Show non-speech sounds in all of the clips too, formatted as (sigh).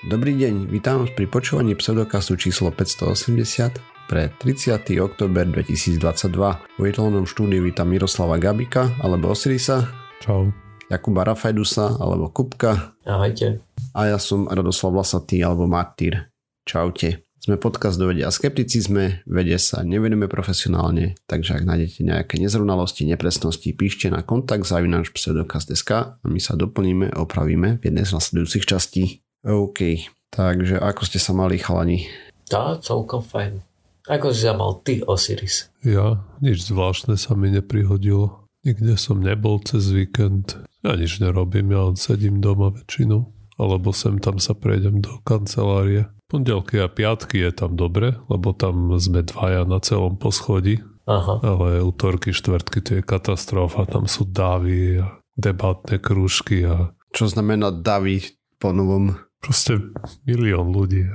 Dobrý deň, vítam pri počúvaní pseudokastu číslo 580 pre 30. október 2022. V virtuálnom štúdiu vítam Miroslava Gabika alebo Osirisa. Čau. Jakuba Rafajdusa alebo Kupka. Ahojte. A ja som Radoslav Vlasatý alebo Martýr. Čaute. Sme podcast do vedia a skepticizme, vede sa nevenujeme profesionálne, takže ak nájdete nejaké nezrovnalosti, nepresnosti, píšte na kontakt zavináč pseudokast.sk a my sa doplníme a opravíme v jednej z nasledujúcich častí. OK, takže ako ste sa mali chalani? Tá, celkom fajn. Ako si sa mal ty, Osiris? Ja, nič zvláštne sa mi neprihodilo. Nikde som nebol cez víkend. Ja nič nerobím, ja len sedím doma väčšinou. Alebo sem tam sa prejdem do kancelárie. Pondelky a piatky je tam dobre, lebo tam sme dvaja na celom poschodí. Aha. Ale útorky, štvrtky to je katastrofa. Tam sú davy a debatné krúžky a Čo znamená davy po novom? Proste milión ľudí.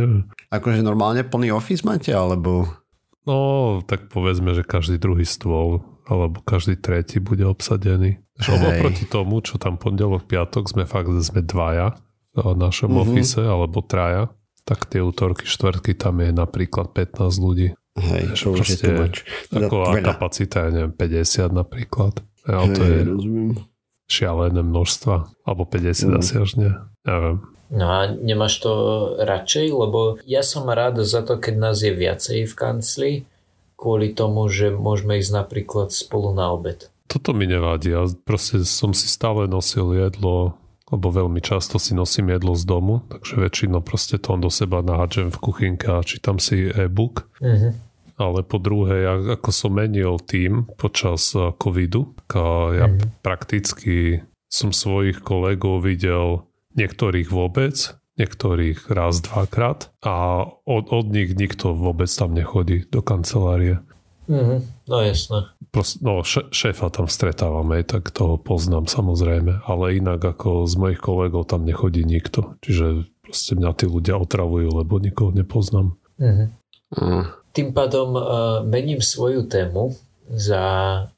(laughs) Akože normálne plný office máte, alebo... No, tak povedzme, že každý druhý stôl alebo každý tretí bude obsadený. Že oproti tomu, čo tam pondelok, piatok sme fakt sme dvaja v našom Mhm. mm-hmm. office alebo traja, tak tie útorky, štvrtky tam je napríklad 15 ľudí. Hej, je Proste a veľa. kapacita je neviem, 50 napríklad. Ja, to Hej, je rozumiem. šialené množstva. Alebo 50 Mm. asi až nie. Neviem. No a nemáš to radšej? Lebo ja som rád za to, keď nás je viacej v kancli, kvôli tomu, že môžeme ísť napríklad spolu na obed. Toto mi nevadí. Ja proste som si stále nosil jedlo, lebo veľmi často si nosím jedlo z domu, takže väčšinou proste to do seba nahádžem v kuchynke a čítam si e-book. Mhm. Ale po druhé, ja, ako som menil tým počas eh, covidu, ja Mhm. prakticky som svojich kolegov videl niektorých vôbec, niektorých raz, dvakrát a od, od nich nikto vôbec tam nechodí do kancelárie. Mhm. No jasné. Prost, no, šéfa tam stretávame, tak toho poznám samozrejme, ale inak ako z mojich kolegov tam nechodí nikto. Čiže proste mňa tí ľudia otravujú, lebo nikoho nepoznám. Mhm. A, Tým pádom uh, mením svoju tému za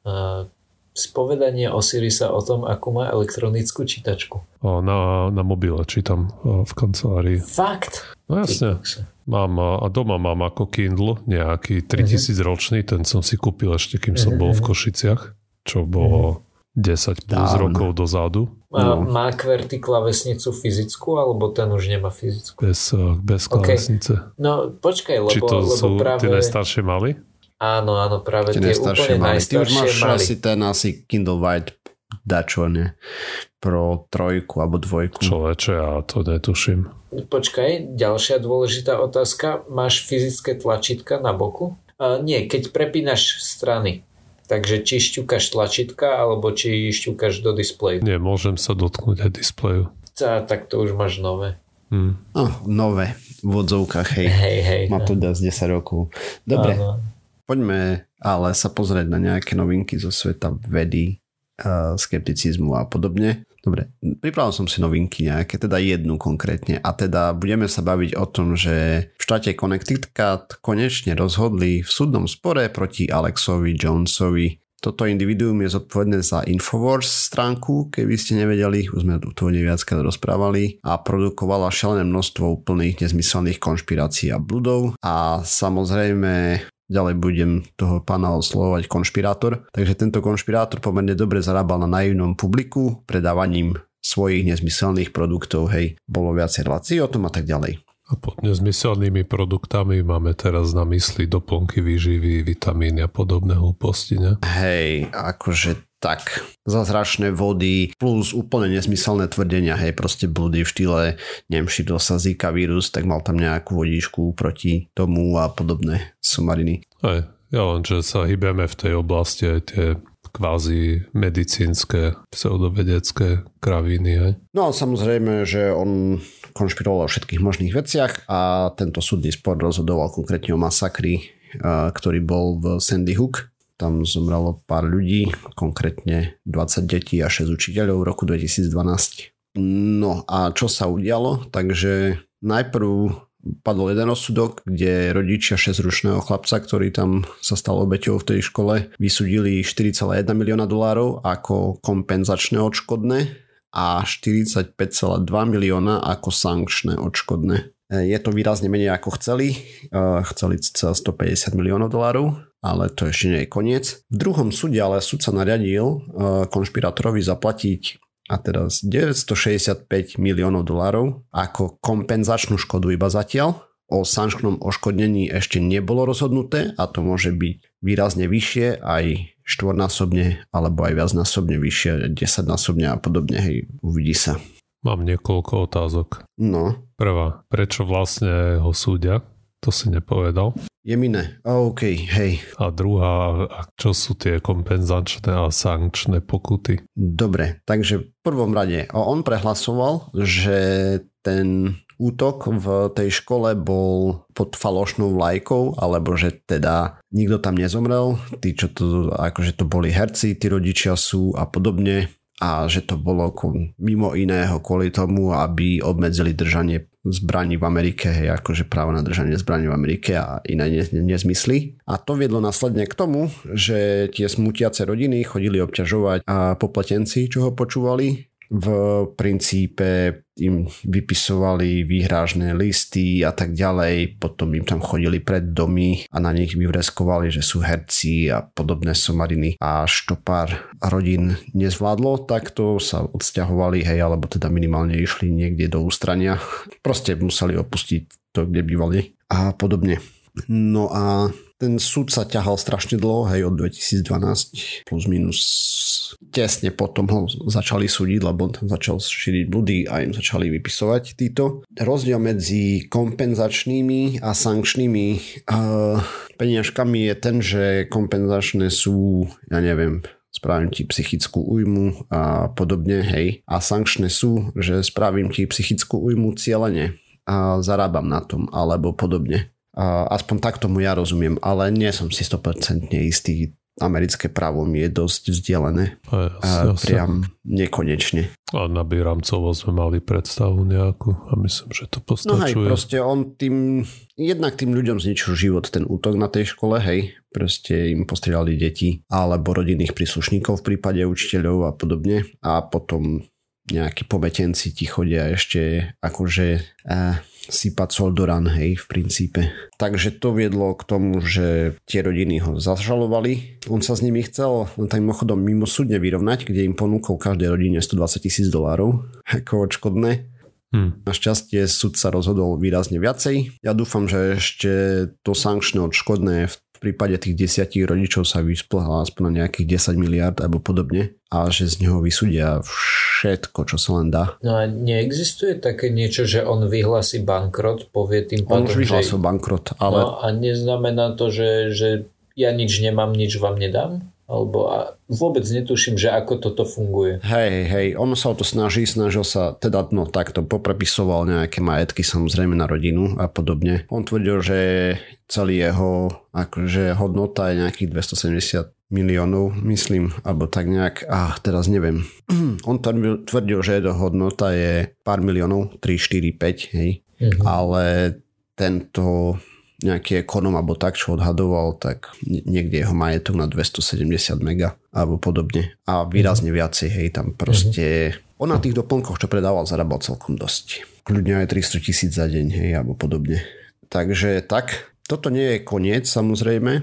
uh, spovedanie Osirisa o tom, ako má elektronickú čítačku. A na, na mobile čítam a, v kancelárii. Fakt? No jasne. Mám a doma mám ako Kindle nejaký 3000 ročný, ten som si kúpil ešte kým som Mhm, bol v mhm. Košiciach, čo bolo 10 plus Dávno. rokov dozadu. Má, má QWERTY klavesnicu fyzickú, alebo ten už nemá fyzickú? Bez, a, bez OK. klávesnice. No počkaj, lebo, Či to lebo sú práve... tie najstaršie mali? Áno, áno, práve tie tie, úplne mali. Ty už máš mali. asi ten asi Kindle White dačo, ne? Pro trojku alebo dvojku. Človeče, ja to netuším. Počkaj, ďalšia dôležitá otázka. Máš fyzické tlačítka na boku? Uh, nie, keď prepínaš strany. Takže či šťukáš tlačítka, alebo či šťukáš do displeju. Nie, môžem sa dotknúť aj displeju. A, tak to už máš nové. Hm. Oh, nové v odzovkách, hej. Hej, hej. Má to dá z 10 rokov. Dobre, Áno. Poďme ale sa pozrieť na nejaké novinky zo sveta vedy, a skepticizmu a podobne. Dobre, pripravil som si novinky nejaké, teda jednu konkrétne a teda budeme sa baviť o tom, že v štáte Connecticut konečne rozhodli v súdnom spore proti Alexovi Jonesovi. Toto individuum je zodpovedné za Infowars stránku, keby ste nevedeli, už sme tu to viackrát rozprávali a produkovala šialené množstvo úplných nezmyselných konšpirácií a bludov a samozrejme ďalej budem toho pána oslovovať konšpirátor. Takže tento konšpirátor pomerne dobre zarábal na naivnom publiku predávaním svojich nezmyselných produktov, hej, bolo viacej relácií o tom a tak ďalej. A pod nezmyselnými produktami máme teraz na mysli doplnky výživy, vitamíny a podobné hlúposti, ne? Hej, akože tak, zázračné vody plus úplne nezmyselné tvrdenia, hej, proste blúdy v štýle, neviem, šíril sa Zika vírus, tak mal tam nejakú vodičku proti tomu a podobné sumariny. Aj, ja len, že sa hýbeme v tej oblasti aj tie kvázi medicínske, pseudovedecké kraviny, hej? No a samozrejme, že on konšpiroval o všetkých možných veciach a tento súdny spor rozhodoval konkrétne o masakri, a, ktorý bol v Sandy Hook. Tam zomrelo pár ľudí, konkrétne 20 detí a 6 učiteľov v roku 2012. No a čo sa udialo? Takže najprv padol jeden rozsudok, kde rodičia 6-ročného chlapca, ktorý tam sa stal obeťou v tej škole, vysudili 4,1 milióna dolárov ako kompenzačné odškodné a 45,2 milióna ako sankčné odškodné. E, je to výrazne menej ako chceli. E, chceli 150 miliónov dolárov, ale to ešte nie je koniec. V druhom súde ale súd sa nariadil e, konšpirátorovi zaplatiť a teraz 965 miliónov dolárov ako kompenzačnú škodu iba zatiaľ. O sankčnom oškodnení ešte nebolo rozhodnuté a to môže byť výrazne vyššie, aj štvornásobne alebo aj viacnásobne vyššie, desaťnásobne a podobne, hej, uvidí sa. Mám niekoľko otázok. No. Prvá, prečo vlastne ho súdia? To si nepovedal. Je miné. OK, hej. A druhá, a čo sú tie kompenzačné a sankčné pokuty? Dobre, takže v prvom rade on prehlasoval, že ten útok v tej škole bol pod falošnou vlajkou, alebo že teda nikto tam nezomrel, tí, čo to, akože to boli herci, tí rodičia sú a podobne a že to bolo mimo iného kvôli tomu, aby obmedzili držanie zbraní v Amerike, hej, akože právo na držanie zbraní v Amerike a iné nezmysly. A to viedlo následne k tomu, že tie smutiace rodiny chodili obťažovať a popletenci, čo ho počúvali, v princípe im vypisovali výhrážne listy a tak ďalej, potom im tam chodili pred domy a na nich vyvreskovali, že sú herci a podobné somariny. A to pár rodín nezvládlo, tak to sa odsťahovali, hej, alebo teda minimálne išli niekde do ústrania. Proste museli opustiť to, kde bývali a podobne. No a ten súd sa ťahal strašne dlho, hej, od 2012 plus minus tesne potom ho začali súdiť, lebo on tam začal šíriť blúdy a im začali vypisovať títo. Rozdiel medzi kompenzačnými a sankčnými uh, peniažkami je ten, že kompenzačné sú, ja neviem, spravím ti psychickú újmu a podobne, hej. A sankčné sú, že spravím ti psychickú újmu cieľene a zarábam na tom, alebo podobne. Aspoň tak tomu ja rozumiem, ale nie som si 100% istý. Americké právo mi je dosť vzdialené. Jasne, priam nekonečne. A na Biramcovo sme mali predstavu nejakú a myslím, že to postačuje. No hej, proste on tým, jednak tým ľuďom zničil život ten útok na tej škole, hej, proste im postrieľali deti alebo rodinných príslušníkov v prípade učiteľov a podobne a potom nejakí pometenci ti chodia ešte akože eh, sypať sol do ran, hej, v princípe. Takže to viedlo k tomu, že tie rodiny ho zažalovali. On sa s nimi chcel tak mimochodom mimo súdne vyrovnať, kde im ponúkol každej rodine 120 tisíc dolárov (laughs) ako odškodné. Hmm. Našťastie súd sa rozhodol výrazne viacej. Ja dúfam, že ešte to sankčné odškodné v prípade tých desiatich rodičov sa vyspláha aspoň na nejakých 10 miliard alebo podobne a že z neho vysúdia všetko, čo sa len dá. No a neexistuje také niečo, že on vyhlási bankrot, povie tým pádom, On už vyhlásil že... bankrot, ale... No a neznamená to, že, že ja nič nemám, nič vám nedám? Alebo a vôbec netuším, že ako toto funguje. Hej, hej, ono sa o to snaží, snažil sa, teda no takto, poprepisoval nejaké majetky samozrejme na rodinu a podobne. On tvrdil, že celý jeho akože hodnota je nejakých 270 miliónov, myslím, alebo tak nejak, a teraz neviem. (clears throat) On tvrdil, tvrdil, že jeho hodnota je pár miliónov, 3, 4, 5, hej, uh-huh. ale tento nejaký ekonom alebo tak, čo odhadoval, tak niekde jeho majetok na 270 mega alebo podobne. A výrazne mhm. viacej, hej, tam proste... Mm-hmm. On na tých doplnkoch, čo predával, zarábal celkom dosť. Kľudne aj 300 tisíc za deň, hej, alebo podobne. Takže tak, toto nie je koniec samozrejme,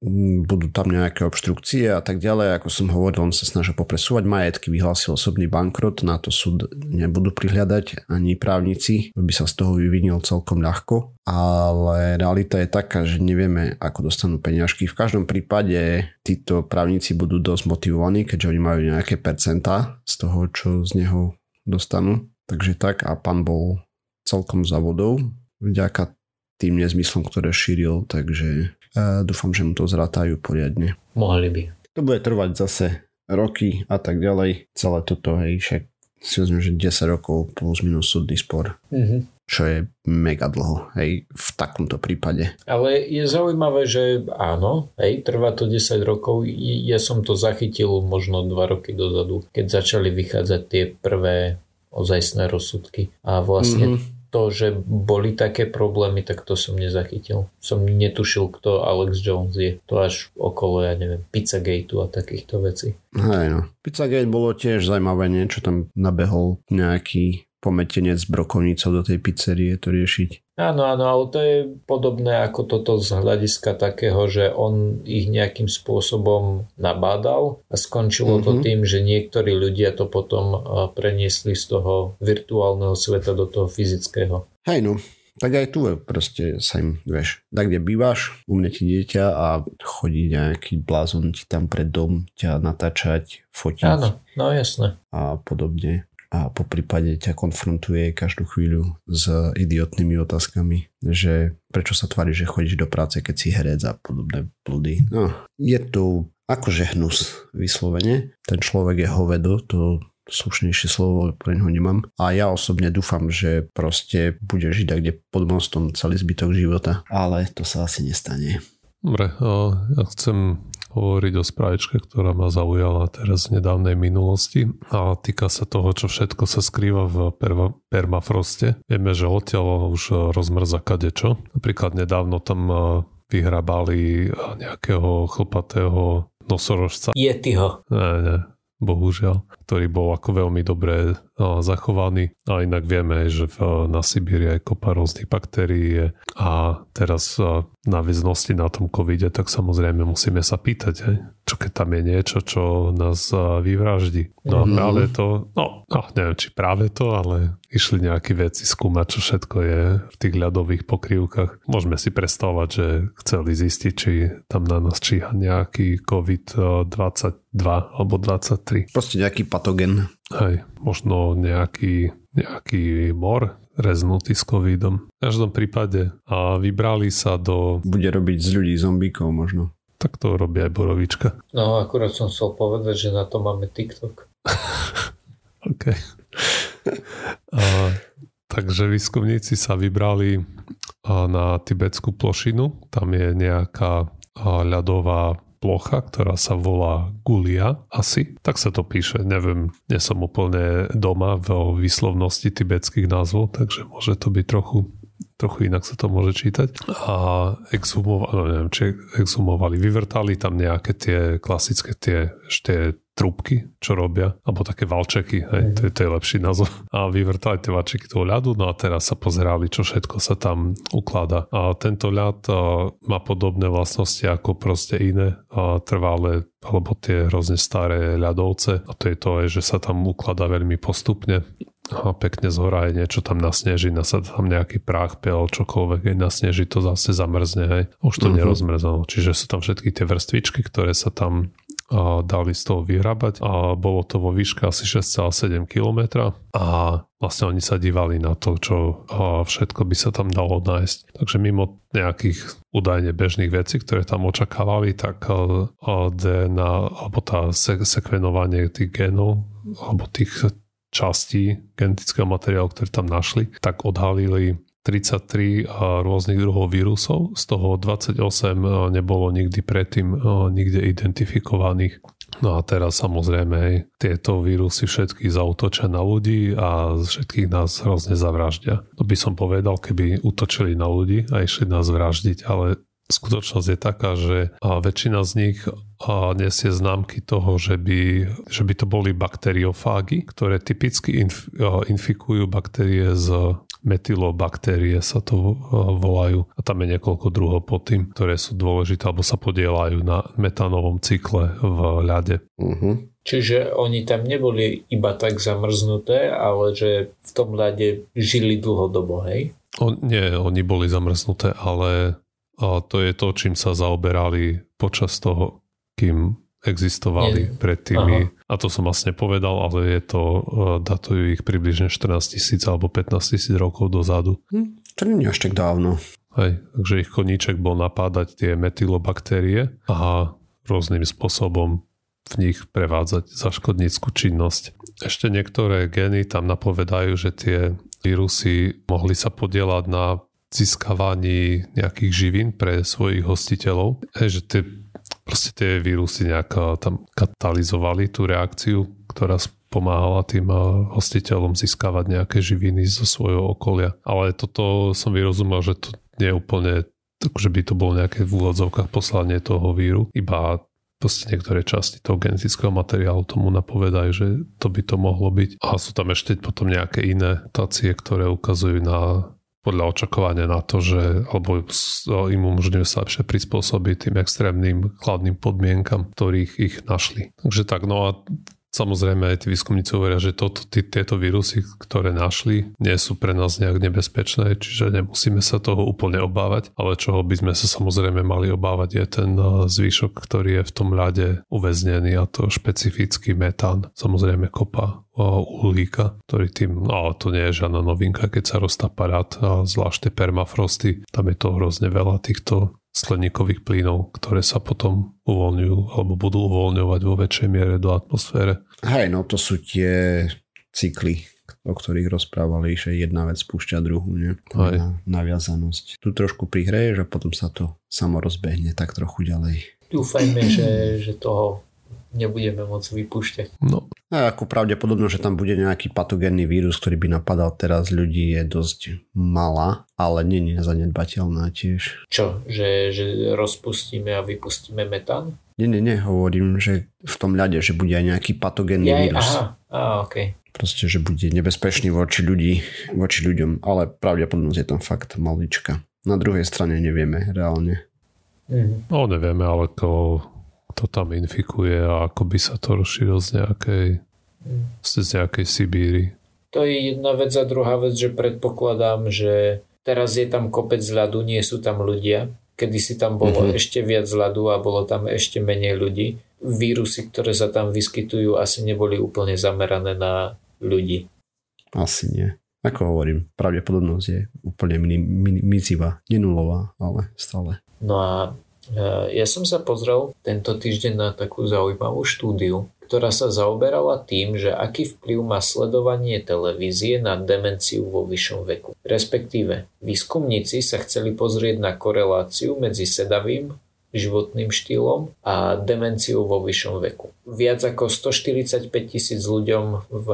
budú tam nejaké obštrukcie a tak ďalej. Ako som hovoril, on sa snažil popresúvať majetky, vyhlásil osobný bankrot, na to súd nebudú prihľadať ani právnici, by sa z toho vyvinil celkom ľahko. Ale realita je taká, že nevieme, ako dostanú peniažky. V každom prípade títo právnici budú dosť motivovaní, keďže oni majú nejaké percentá z toho, čo z neho dostanú. Takže tak a pán bol celkom za vodou vďaka tým nezmyslom, ktoré šíril, takže dúfam, že mu to zratajú poriadne. Mohli by. To bude trvať zase roky a tak ďalej. Celé toto, hej, však si myslím, že 10 rokov plus minus súdny spor. Mm-hmm. Čo je mega dlho, hej, v takomto prípade. Ale je zaujímavé, že áno, hej, trvá to 10 rokov. Ja som to zachytil možno 2 roky dozadu, keď začali vychádzať tie prvé ozajstné rozsudky. A vlastne mm-hmm to, že boli také problémy, tak to som nezachytil. Som netušil, kto Alex Jones je. To až okolo, ja neviem, Pizzagateu a takýchto vecí. Hej no. Pizzagate bolo tiež zaujímavé, niečo tam nabehol nejaký pometenec brokovnicou do tej pizzerie to riešiť. Áno, áno, ale to je podobné ako toto z hľadiska takého, že on ich nejakým spôsobom nabádal a skončilo mm-hmm. to tým, že niektorí ľudia to potom preniesli z toho virtuálneho sveta do toho fyzického. Hej no, tak aj tu proste sa im, vieš, tak kde bývaš, umne ti dieťa a chodí nejaký blázon ti tam pred dom ťa natáčať, fotiť. Áno, no jasné. A podobne a po prípade ťa konfrontuje každú chvíľu s idiotnými otázkami, že prečo sa tvári, že chodíš do práce, keď si herec a podobné blúdy. No, je tu akože hnus vyslovene. Ten človek je hovedo, to slušnejšie slovo pre neho nemám. A ja osobne dúfam, že proste bude žiť kde pod mostom celý zbytok života. Ale to sa asi nestane. Dobre, ja chcem hovoriť o správičke, ktorá ma zaujala teraz v nedávnej minulosti a týka sa toho, čo všetko sa skrýva v perma, permafroste. Vieme, že odtiaľ už rozmrza kadečo. Napríklad nedávno tam e, vyhrabali nejakého chlpatého nosorožca. Yetiho. Ne, ne, bohužiaľ, ktorý bol ako veľmi dobre zachovaný. A inak vieme, že v, na Sibíri aj kopa rôznych baktérií a teraz na väznosti na tom covide, tak samozrejme musíme sa pýtať, hej, čo keď tam je niečo, čo nás vyvraždí. No a mm. práve to, no, no neviem, či práve to, ale išli nejakí veci skúmať, čo všetko je v tých ľadových pokrývkach. Môžeme si predstavovať, že chceli zistiť, či tam na nás číha nejaký COVID-22 alebo 23. Proste nejaký patogen. Hej, možno nejaký, nejaký mor reznutý s covidom. V každom prípade a vybrali sa do... Bude robiť z ľudí zombíkov možno. Tak to robí aj Borovička. No akurát som chcel povedať, že na to máme TikTok. (laughs) OK. a, takže výskumníci sa vybrali na tibetskú plošinu. Tam je nejaká ľadová plocha, ktorá sa volá Gulia asi. Tak sa to píše, neviem, nie som úplne doma vo výslovnosti tibetských názvov, takže môže to byť trochu trochu inak sa to môže čítať. A exhumovali, no neviem, či exhumovali, vyvrtali tam nejaké tie klasické tie, ešte trúbky, čo robia, alebo také valčeky, hej, to, je, to je lepší názov. A vyvrtali tie valčeky toho ľadu, no a teraz sa pozerali, čo všetko sa tam ukladá. A tento ľad a, má podobné vlastnosti ako proste iné a trvalé alebo tie hrozne staré ľadovce a to je to, že sa tam ukladá veľmi postupne a pekne z hora je niečo tam nasneží, nasadá tam nejaký prach, pel, čokoľvek, keď nasneží, to zase zamrzne, hej. Už to uh-huh. nerozmrzalo. Čiže sú tam všetky tie vrstvičky, ktoré sa tam a dali z toho vyhrabať a bolo to vo výške asi 6,7 km a vlastne oni sa dívali na to, čo všetko by sa tam dalo nájsť. Takže mimo nejakých údajne bežných vecí, ktoré tam očakávali, tak DNA alebo tá sekvenovanie tých genov alebo tých častí genetického materiálu, ktoré tam našli, tak odhalili 33 rôznych druhov vírusov, z toho 28 nebolo nikdy predtým nikde identifikovaných. No a teraz samozrejme hej, tieto vírusy všetky zautočia na ľudí a všetkých nás hrozne zavraždia. To by som povedal, keby útočili na ľudí a išli nás vraždiť, ale skutočnosť je taká, že väčšina z nich nesie známky toho, že by, že by to boli bakteriofágy, ktoré typicky inf, infikujú baktérie z metylobaktérie sa to volajú a tam je niekoľko druhov pod tým, ktoré sú dôležité alebo sa podielajú na metánovom cykle v ľade. Uh-huh. Čiže oni tam neboli iba tak zamrznuté, ale že v tom ľade žili dlhodobo, hej? O, nie, oni boli zamrznuté, ale a to je to, čím sa zaoberali počas toho, kým existovali Nie. pred tými, Aha. a to som vlastne povedal, ale je to, e, datujú ich približne 14 tisíc alebo 15 tisíc rokov dozadu. Hm, to nie je až tak dávno. Hej, takže ich koníček bol napádať tie metylobaktérie a rôznym spôsobom v nich prevádzať zaškodníckú činnosť. Ešte niektoré gény tam napovedajú, že tie vírusy mohli sa podielať na získavaní nejakých živín pre svojich hostiteľov. Hej, že tie, proste tie vírusy nejak tam katalizovali tú reakciu, ktorá pomáhala tým hostiteľom získavať nejaké živiny zo svojho okolia. Ale toto som vyrozumel, že to nie je úplne že by to bolo nejaké v úvodzovkách poslanie toho víru, iba proste niektoré časti toho genetického materiálu tomu napovedajú, že to by to mohlo byť. A sú tam ešte potom nejaké iné tácie, ktoré ukazujú na podľa očakovania na to, že alebo im umožňuje sa lepšie prispôsobiť tým extrémnym chladným podmienkam, ktorých ich našli. Takže tak, no a Samozrejme aj tí výskumníci hovoria, že toto, tí, tieto vírusy, ktoré našli, nie sú pre nás nejak nebezpečné, čiže nemusíme sa toho úplne obávať, ale čoho by sme sa samozrejme mali obávať je ten eh, zvyšok, ktorý je v tom ľade uväznený a to špecifický metán, samozrejme kopa eh, uhlíka, ktorý tým, no to nie je žiadna novinka, keď sa roztápa rád a zvlášť tie permafrosty, tam je to hrozne veľa týchto skleníkových plynov, ktoré sa potom uvoľňujú alebo budú uvoľňovať vo väčšej miere do atmosfére. Hej, no to sú tie cykly, o ktorých rozprávali, že jedna vec spúšťa druhú, nie? Na, naviazanosť. Tu trošku prihreješ a potom sa to samo rozbehne tak trochu ďalej. Dúfajme, (clears throat) že, že toho nebudeme môcť vypúšťať. No. A ako pravdepodobno, že tam bude nejaký patogénny vírus, ktorý by napadal teraz ľudí je dosť malá, ale nie je zanedbateľná tiež. Čo? Že, že rozpustíme a vypustíme metán? Nie, nie, nie, hovorím, že v tom ľade, že bude aj nejaký patogénny ja, vírus. Aha, aha, okay. Proste, že bude nebezpečný voči, ľudí, voči ľuďom, ale pravdepodobnosť je tam fakt malička. Na druhej strane nevieme reálne. Mm. No nevieme, ale to to tam infikuje a ako by sa to rozšírilo z nejakej, z nejakej Sibíry. To je jedna vec a druhá vec, že predpokladám, že teraz je tam kopec ľadu, nie sú tam ľudia. Kedy si tam bolo mm-hmm. ešte viac ľadu a bolo tam ešte menej ľudí. Vírusy, ktoré sa tam vyskytujú, asi neboli úplne zamerané na ľudí. Asi nie. Ako hovorím, pravdepodobnosť je úplne mizivá, nenulová, ale stále. No a ja som sa pozrel tento týždeň na takú zaujímavú štúdiu, ktorá sa zaoberala tým, že aký vplyv má sledovanie televízie na demenciu vo vyššom veku. Respektíve, výskumníci sa chceli pozrieť na koreláciu medzi sedavým životným štýlom a demenciou vo vyššom veku. Viac ako 145 tisíc ľuďom v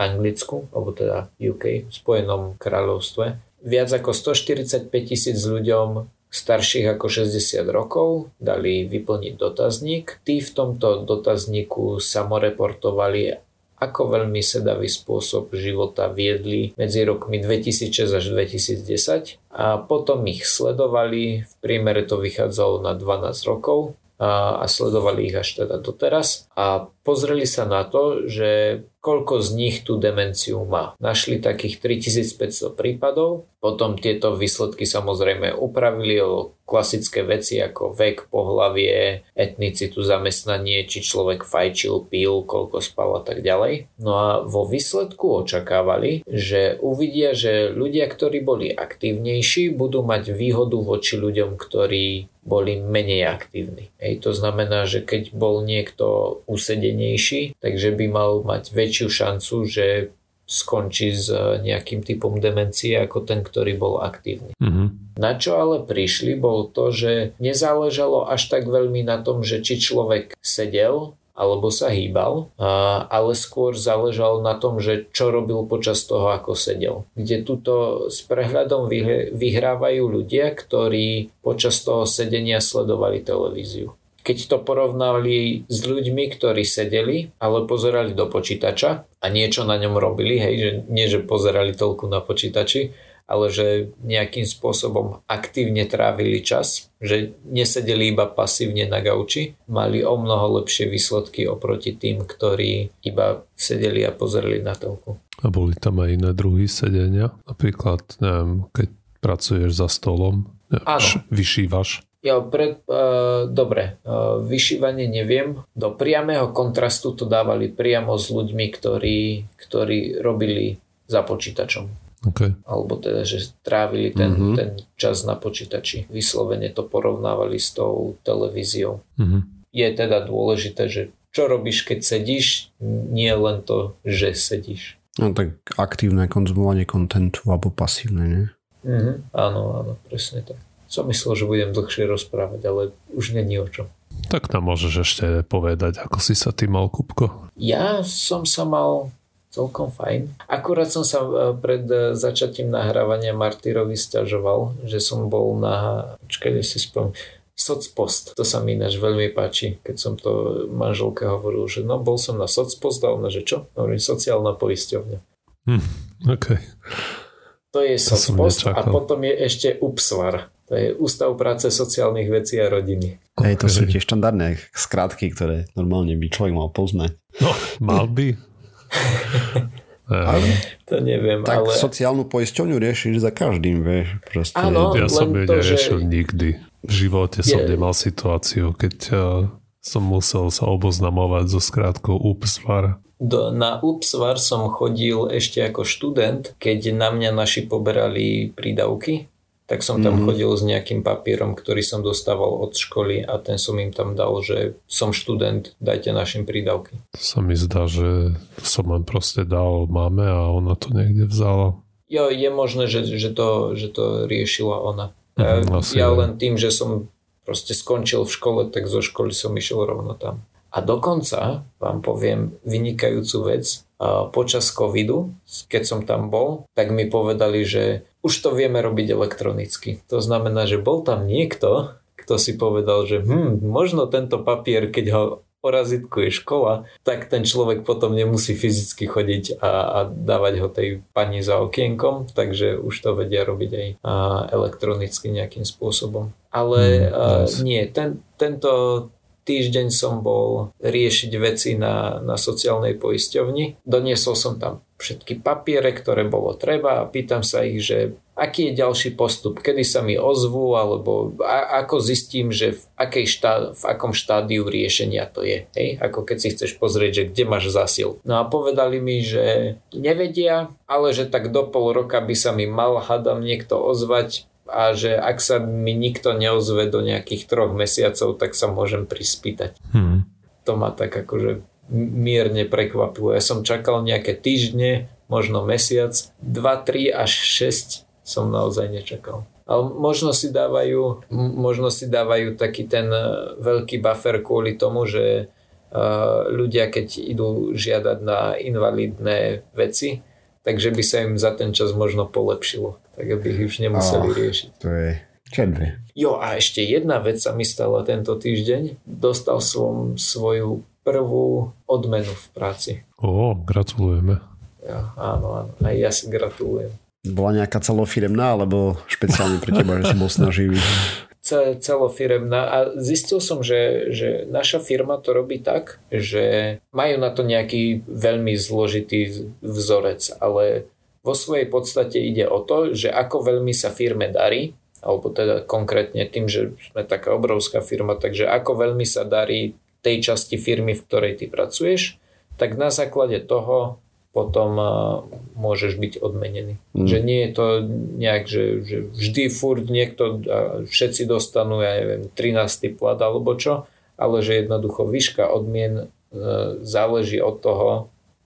Anglicku, alebo teda UK, v Spojenom kráľovstve, viac ako 145 tisíc ľuďom starších ako 60 rokov, dali vyplniť dotazník. Tí v tomto dotazníku samoreportovali, ako veľmi sedavý spôsob života viedli medzi rokmi 2006 až 2010 a potom ich sledovali, v priemere to vychádzalo na 12 rokov a, sledovali ich až teda doteraz a pozreli sa na to, že koľko z nich tú demenciu má. Našli takých 3500 prípadov, potom tieto výsledky samozrejme upravili o klasické veci ako vek, pohlavie, etnicitu, zamestnanie, či človek fajčil, pil, koľko spal a tak ďalej. No a vo výsledku očakávali, že uvidia, že ľudia, ktorí boli aktívnejší, budú mať výhodu voči ľuďom, ktorí boli menej aktívni. Hej, to znamená, že keď bol niekto usedenejší, takže by mal mať väčšiu šancu, že skončí s nejakým typom demencie ako ten, ktorý bol aktívny. Mm-hmm. Na čo ale prišli, bol to, že nezáležalo až tak veľmi na tom, že či človek sedel alebo sa hýbal, ale skôr záležalo na tom, že čo robil počas toho, ako sedel. Kde tuto s prehľadom vyhrávajú ľudia, ktorí počas toho sedenia sledovali televíziu. Keď to porovnali s ľuďmi, ktorí sedeli, ale pozerali do počítača a niečo na ňom robili, hej, že nie, že pozerali toľku na počítači, ale že nejakým spôsobom aktívne trávili čas, že nesedeli iba pasívne na gauči, mali o mnoho lepšie výsledky oproti tým, ktorí iba sedeli a pozerali na telku. A boli tam aj iné druhy sedenia? Napríklad, neviem, keď pracuješ za stolom, neviem, vyšívaš. Ja pred, uh, dobre, uh, vyšívanie neviem. Do priamého kontrastu to dávali priamo s ľuďmi, ktorí, ktorí robili za počítačom. Okay. Alebo teda, že trávili ten, mm-hmm. ten čas na počítači. Vyslovene to porovnávali s tou televíziou. Mm-hmm. Je teda dôležité, že čo robíš, keď sedíš, nie len to, že sedíš. No tak aktívne konzumovanie kontentu alebo pasívne, nie? Mm-hmm. Áno, áno, presne tak. Som myslel, že budem dlhšie rozprávať, ale už není o čom. Tak nám môžeš ešte povedať, ako si sa ty mal, Kupko. Ja som sa mal celkom fajn. Akurát som sa e, pred e, začatím nahrávania Martyrovi stiažoval, že som bol na... Počkaj, si spomínam Socpost, to sa mi ináč veľmi páči, keď som to manželke hovoril, že no bol som na Socpost a ona, že čo? Hovorím, sociálna poisťovňa. Hm, OK. To je Socpost a potom je ešte UPSVAR. To je Ústav práce sociálnych vecí a rodiny. Hej, to sú tie štandardné skrátky, ktoré normálne by človek mal poznať. No, mal by. (laughs) Ale, to neviem, tak ale... sociálnu poisťovňu riešiš za každým, vieš. Proste. Áno, ja som ju neriešil že... nikdy. V živote som je... nemal situáciu, keď uh, som musel sa oboznamovať so skrátkou UPSVAR. Do, na UPSVAR som chodil ešte ako študent, keď na mňa naši poberali prídavky tak som tam mm-hmm. chodil s nejakým papierom, ktorý som dostával od školy a ten som im tam dal, že som študent, dajte našim prídavky. To sa mi zdá, že som len proste dal máme a ona to niekde vzala. Jo, je možné, že, že, to, že to riešila ona. Mm, ja, ja len tým, že som proste skončil v škole, tak zo školy som išiel rovno tam. A dokonca vám poviem vynikajúcu vec. Počas covidu, keď som tam bol, tak mi povedali, že už to vieme robiť elektronicky. To znamená, že bol tam niekto, kto si povedal, že hm, možno tento papier, keď ho porazitkuje škola, tak ten človek potom nemusí fyzicky chodiť a, a dávať ho tej pani za okienkom, takže už to vedia robiť aj a, elektronicky nejakým spôsobom. Ale mm, a, nie, ten, tento týždeň som bol riešiť veci na, na sociálnej poisťovni. Doniesol som tam všetky papiere, ktoré bolo treba a pýtam sa ich, že aký je ďalší postup, kedy sa mi ozvú, alebo a, ako zistím, že v, akej štá, v akom štádiu riešenia to je. Hej? Ako keď si chceš pozrieť, že kde máš zasil. No a povedali mi, že nevedia, ale že tak do pol roka by sa mi mal, hadam, niekto ozvať a že ak sa mi nikto neozve do nejakých troch mesiacov, tak sa môžem prispýtať. Hmm. To ma tak akože mierne prekvapilo. Ja som čakal nejaké týždne, možno mesiac, 2, 3 až 6 som naozaj nečakal. Ale možno si dávajú, možno si dávajú taký ten e, veľký buffer kvôli tomu, že uh, ľudia, keď idú žiadať na invalidné veci, takže by sa im za ten čas možno polepšilo tak aby ich už nemuseli oh, riešiť. To je červe. Jo a ešte jedna vec sa mi stala tento týždeň. Dostal som svoju prvú odmenu v práci. Ó, gratulujeme. Ja, áno, áno, aj ja si gratulujem. Bola nejaká celofiremná, alebo špeciálne pre teba, že si bol snaživý? (laughs) celofiremná a zistil som, že, že naša firma to robí tak, že majú na to nejaký veľmi zložitý vzorec, ale vo svojej podstate ide o to, že ako veľmi sa firme darí, alebo teda konkrétne tým, že sme taká obrovská firma, takže ako veľmi sa darí tej časti firmy, v ktorej ty pracuješ, tak na základe toho potom môžeš byť odmenený. Mm. Že nie je to nejak, že, že vždy furt niekto, všetci dostanú, ja neviem, 13. plat alebo čo, ale že jednoducho výška odmien e, záleží od toho,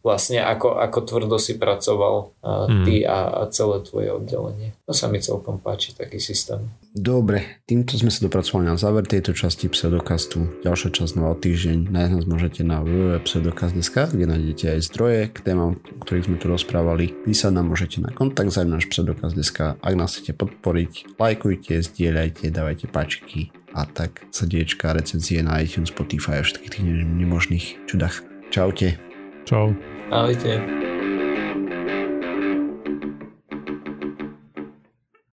vlastne ako, ako tvrdo si pracoval a hmm. ty a, a celé tvoje oddelenie. To sa mi celkom páči, taký systém. Dobre, týmto sme sa dopracovali na záver tejto časti Pseudokastu. Ďalšia časť na týždeň. Nájsť nás môžete na www.pseudokast.sk, kde nájdete aj zdroje k témam, o ktorých sme tu rozprávali. Písať nám môžete na kontakt za náš pseudokast.sk. Ak nás chcete podporiť, lajkujte, zdieľajte, dávajte páčiky a tak srdiečka, recenzie na iTunes, Spotify a všetkých tých nemožných čudách. Čaute. Čau. Ah, ok.